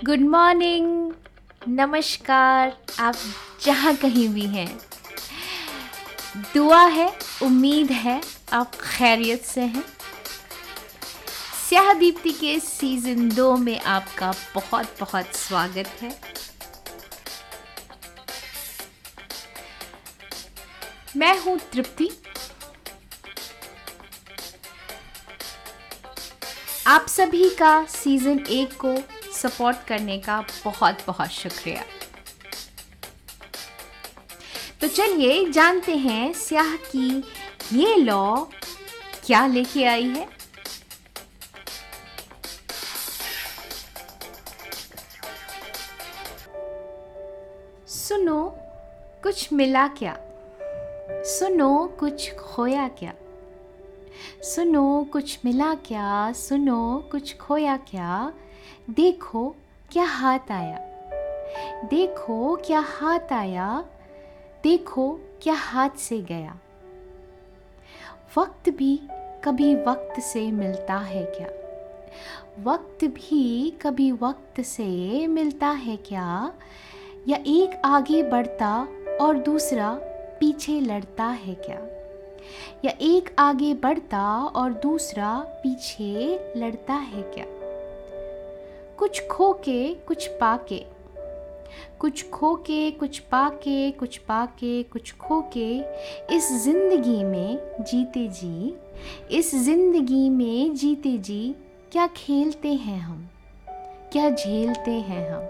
Good morning नमस्कार। आप जहाँ कहीं भी हैं। दुआ है, उम्मीद है, आप खैरियत से हैं। स्याह दीप्ति के सीज़न दो में आपका बहुत बहुत स्वागत है। मैं हूँ तृप्ति। आप सभी का सीज़न एक को सपोर्ट करने का बहुत बहुत शुक्रिया। तो चलिए जानते हैं स्याह की ये लॉ क्या लेके आई है। सुनो, कुछ मिला क्या? सुनो, कुछ खोया क्या? सुनो, कुछ मिला क्या? सुनो, कुछ खोया क्या? देखो क्या हाथ आया। देखो क्या हाथ आया। देखो क्या हाथ से गया। वक्त भी कभी वक्त से मिलता है क्या। वक्त भी कभी वक्त से मिलता है क्या। या एक आगे बढ़ता और दूसरा पीछे लड़ता है क्या। या एक आगे बढ़ता और दूसरा पीछे लड़ता है क्या। कुछ खो के कुछ पाके। कुछ खो के कुछ पाके कुछ पाके, कुछ खो के इस ज़िंदगी में जीते जी, इस ज़िंदगी में जीते जी, क्या खेलते हैं हम? क्या झेलते हैं हम?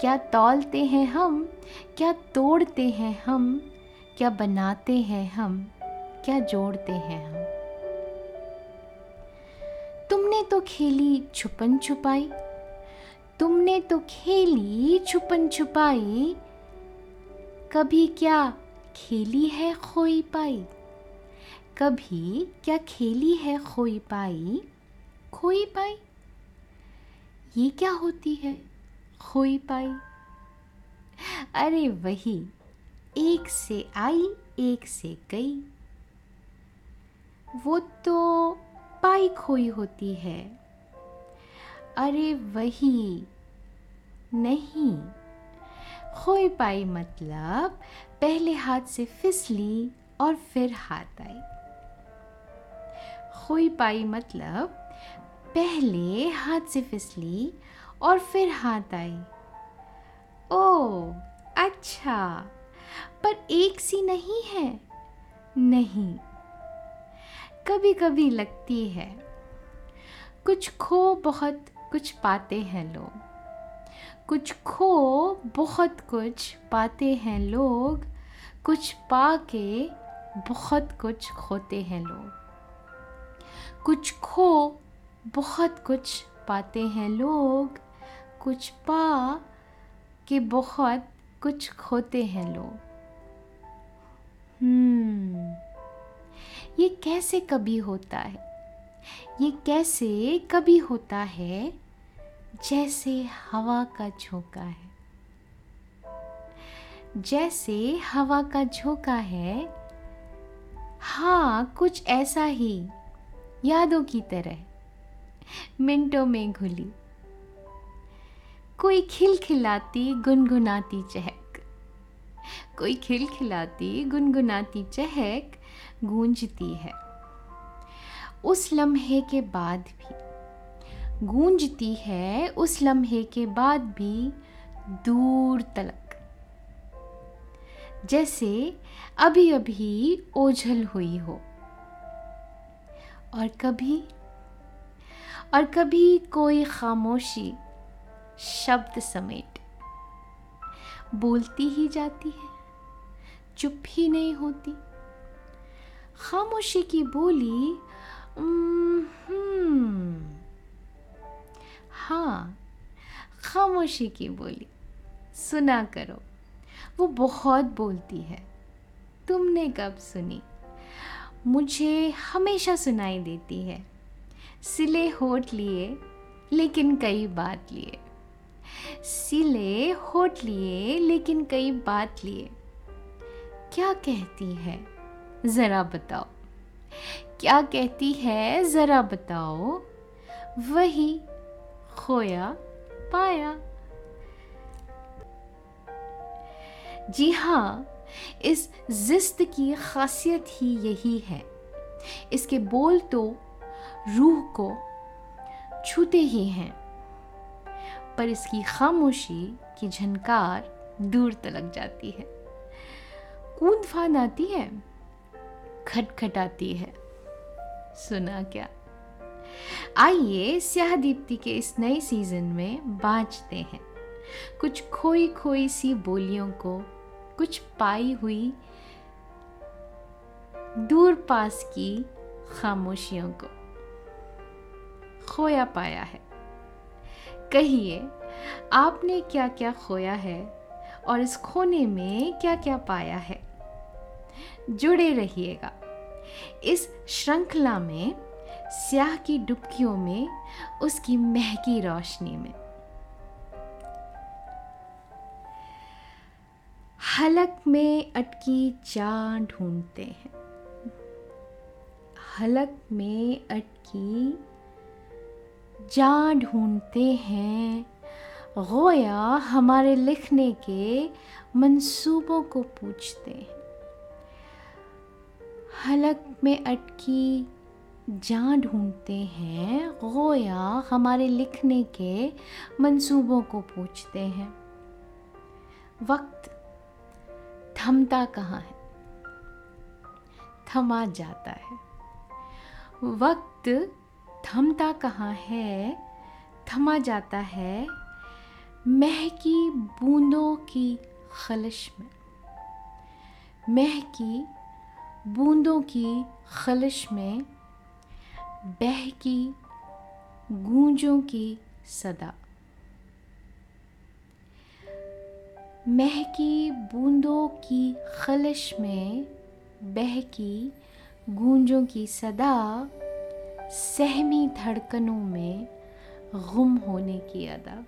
क्या तौलते हैं हम? क्या तोड़ते हैं हम? क्या बनाते हैं हम? क्या जोड़ते हैं हम? तुमने तो खेली छुपन छुपाई तुमने तो खेली, छुपन छुपाई। कभी क्या खेली है खोई पाई? कभी क्या खेली है खोई पाई? खोई पाई? ये क्या होती है, खोई पाई? अरे वही, एक से आई, एक से गई। वो तो पाई खोई होती है। अरे वही। नहीं। खोई पाई मतलब पहले हाथ से फिसली और फिर हाथ आई। खोई पाई मतलब पहले हाथ से फिसली और फिर हाथ आई। ओ अच्छा। पर एक सी नहीं है। नहीं। कभी कभी लगती है। कुछ खो बहुत कुछ पाते हैं लोग। कुछ खो, बहुत कुछ पाते हैं लोग। कुछ पा के, बहुत कुछ खोते हैं लोग। कुछ खो, बहुत कुछ पाते हैं लोग। कुछ पा के, बहुत कुछ खोते हैं लोग। हम्म ये कैसे कभी होता है? ये कैसे कभी होता है जैसे हवा का झोंका है? जैसे हवा का झोंका है हाँ कुछ ऐसा ही, यादों की तरह, मिनटों में घुली। कोई खिलखिलाती, गुनगुनाती चहक। कोई खिलखिलाती, गुनगुनाती चहक गूंजती है। उस लम्हे के बाद भी। गूंजती है उस लम्हे के बाद भी दूर तलक। जैसे अभी अभी ओझल हुई हो। और कभी और कभी कोई खामोशी शब्द समेट। बोलती ही जाती है, चुप ही नहीं होती। खामोशी की बोली हाँ खामोशी की बोली। सुना करो, वो बहुत बोलती है। तुमने कब सुनी? मुझे हमेशा सुनाई देती है। सिले होठ लिए, लेकिन कई बात लिए। सिले होठ लिए, लेकिन कई बात लिए। क्या कहती है? ज़रा बताओ। क्या कहती है, ज़रा बताओ। वही खोया पाया। जी हाँ इस जिस्त की खासियत ही यही है। इसके बोल तो रूह को छूते ही हैं, पर इसकी खामोशी की झनकार दूर तलक जाती है। कूद फान आती है, खटखटाती है। सुना क्या? आइए स्याह दीप्ति के इस नए सीज़न में बाँचते हैं। कुछ खोई खोई सी बोलियों को, कुछ पाई हुई दूर पास की खामोशियों को। खोया पाया है। कहिए, आपने क्या क्या खोया है और इस खोने में क्या क्या पाया है? जुड़े रहिएगा। इस श्रृंखला में, स्याह की डुबकियों में, उसकी महकी रोशनी में। हलक में अटकी चां ढूंढते हैं। हलक में अटकी जा ढूंढते हैं। गोया हमारे लिखने के मंसूबों को पूछते हैं। हलक में अटकी जा ढूंढते हैं, गोया हमारे लिखने के मंसूबों को पूछते हैं। वक्त थमता कहाँ है? थमा जाता है। वक्त थमता कहाँ है? थमा जाता है महकी बूंदों की खलश में। महकी बूंदों की खलिश में बहकी गूंजों की सदा। महकी बूंदों की खलिश में बहकी गूंजों की सदा सहमी धड़कनों में गुम होने की अदा।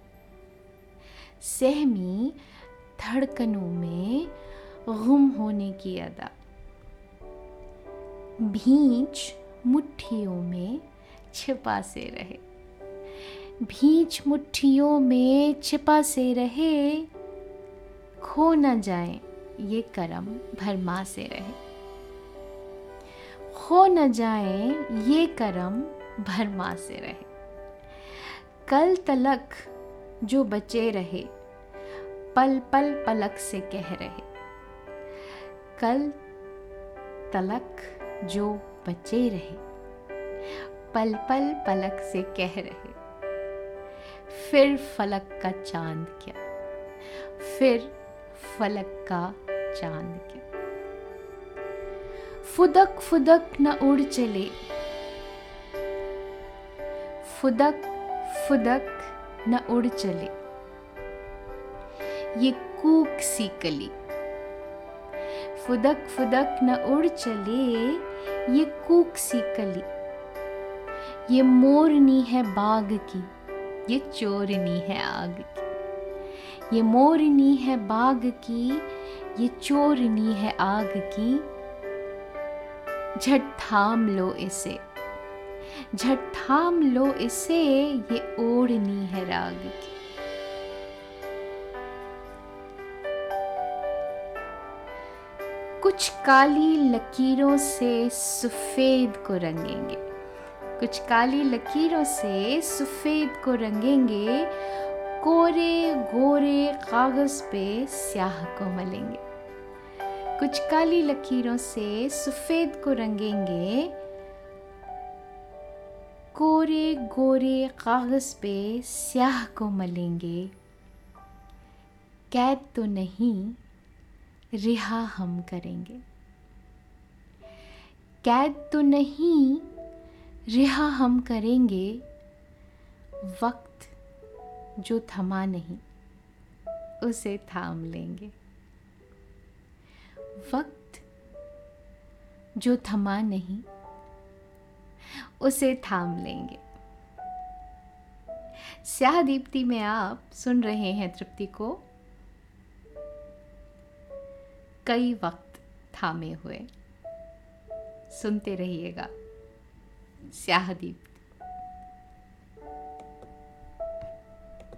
सहमी धड़कनों में गुम होने की अदा। भींच मुट्ठियों में छिपा से रहे। भींच मुट्ठियों में छिपा से रहे, खो न जाए, ये करम भरमा से रहे। खो न जाए, ये करम भरमा से रहे। कल तलक जो बचे रहे, पल पल पलक से कह रहे। कल तलक जो बचे रहे। पल पल पलक से कह रहे। फिर फलक का चाँद क्या? फिर फलक का चाँद क्या? फुदक फुदक न उड़ चले। फुदक फुदक न उड़ चले। ये कूक सी कली। फुदक फुदक न उड़ चले। ये कूक सी कली, ये मोरनी है बाग की, ये चोरनी है आग की। ये मोरनी है बाग की, ये चोरनी है आग की। झट थाम लो इसे, झट थाम लो इसे, ये ओढ़नी है राग की। कुछ काली लकीरों से सफ़ेद को रंगेंगे। कुछ काली लकीरों से सफ़ेद को रंगेंगे, कोरे गोरे कागज़ पे स्याह को मलेंगे। कुछ काली लकीरों से सफ़ेद को रंगेंगे, कोरे गोरे कागज़ पे स्याह को मलेंगे। कैद तो नहीं रिहा हम करेंगे। कैद तो नहीं, रिहा हम करेंगे, वक्त जो थमा नहीं, उसे थाम लेंगे। वक्त जो थमा नहीं, उसे थाम लेंगे। स्याह दीप्ति में आप सुन रहे हैं तृप्ति को कई वक्त थामे हुए। सुनते रहिएगा। स्याह दीप्ति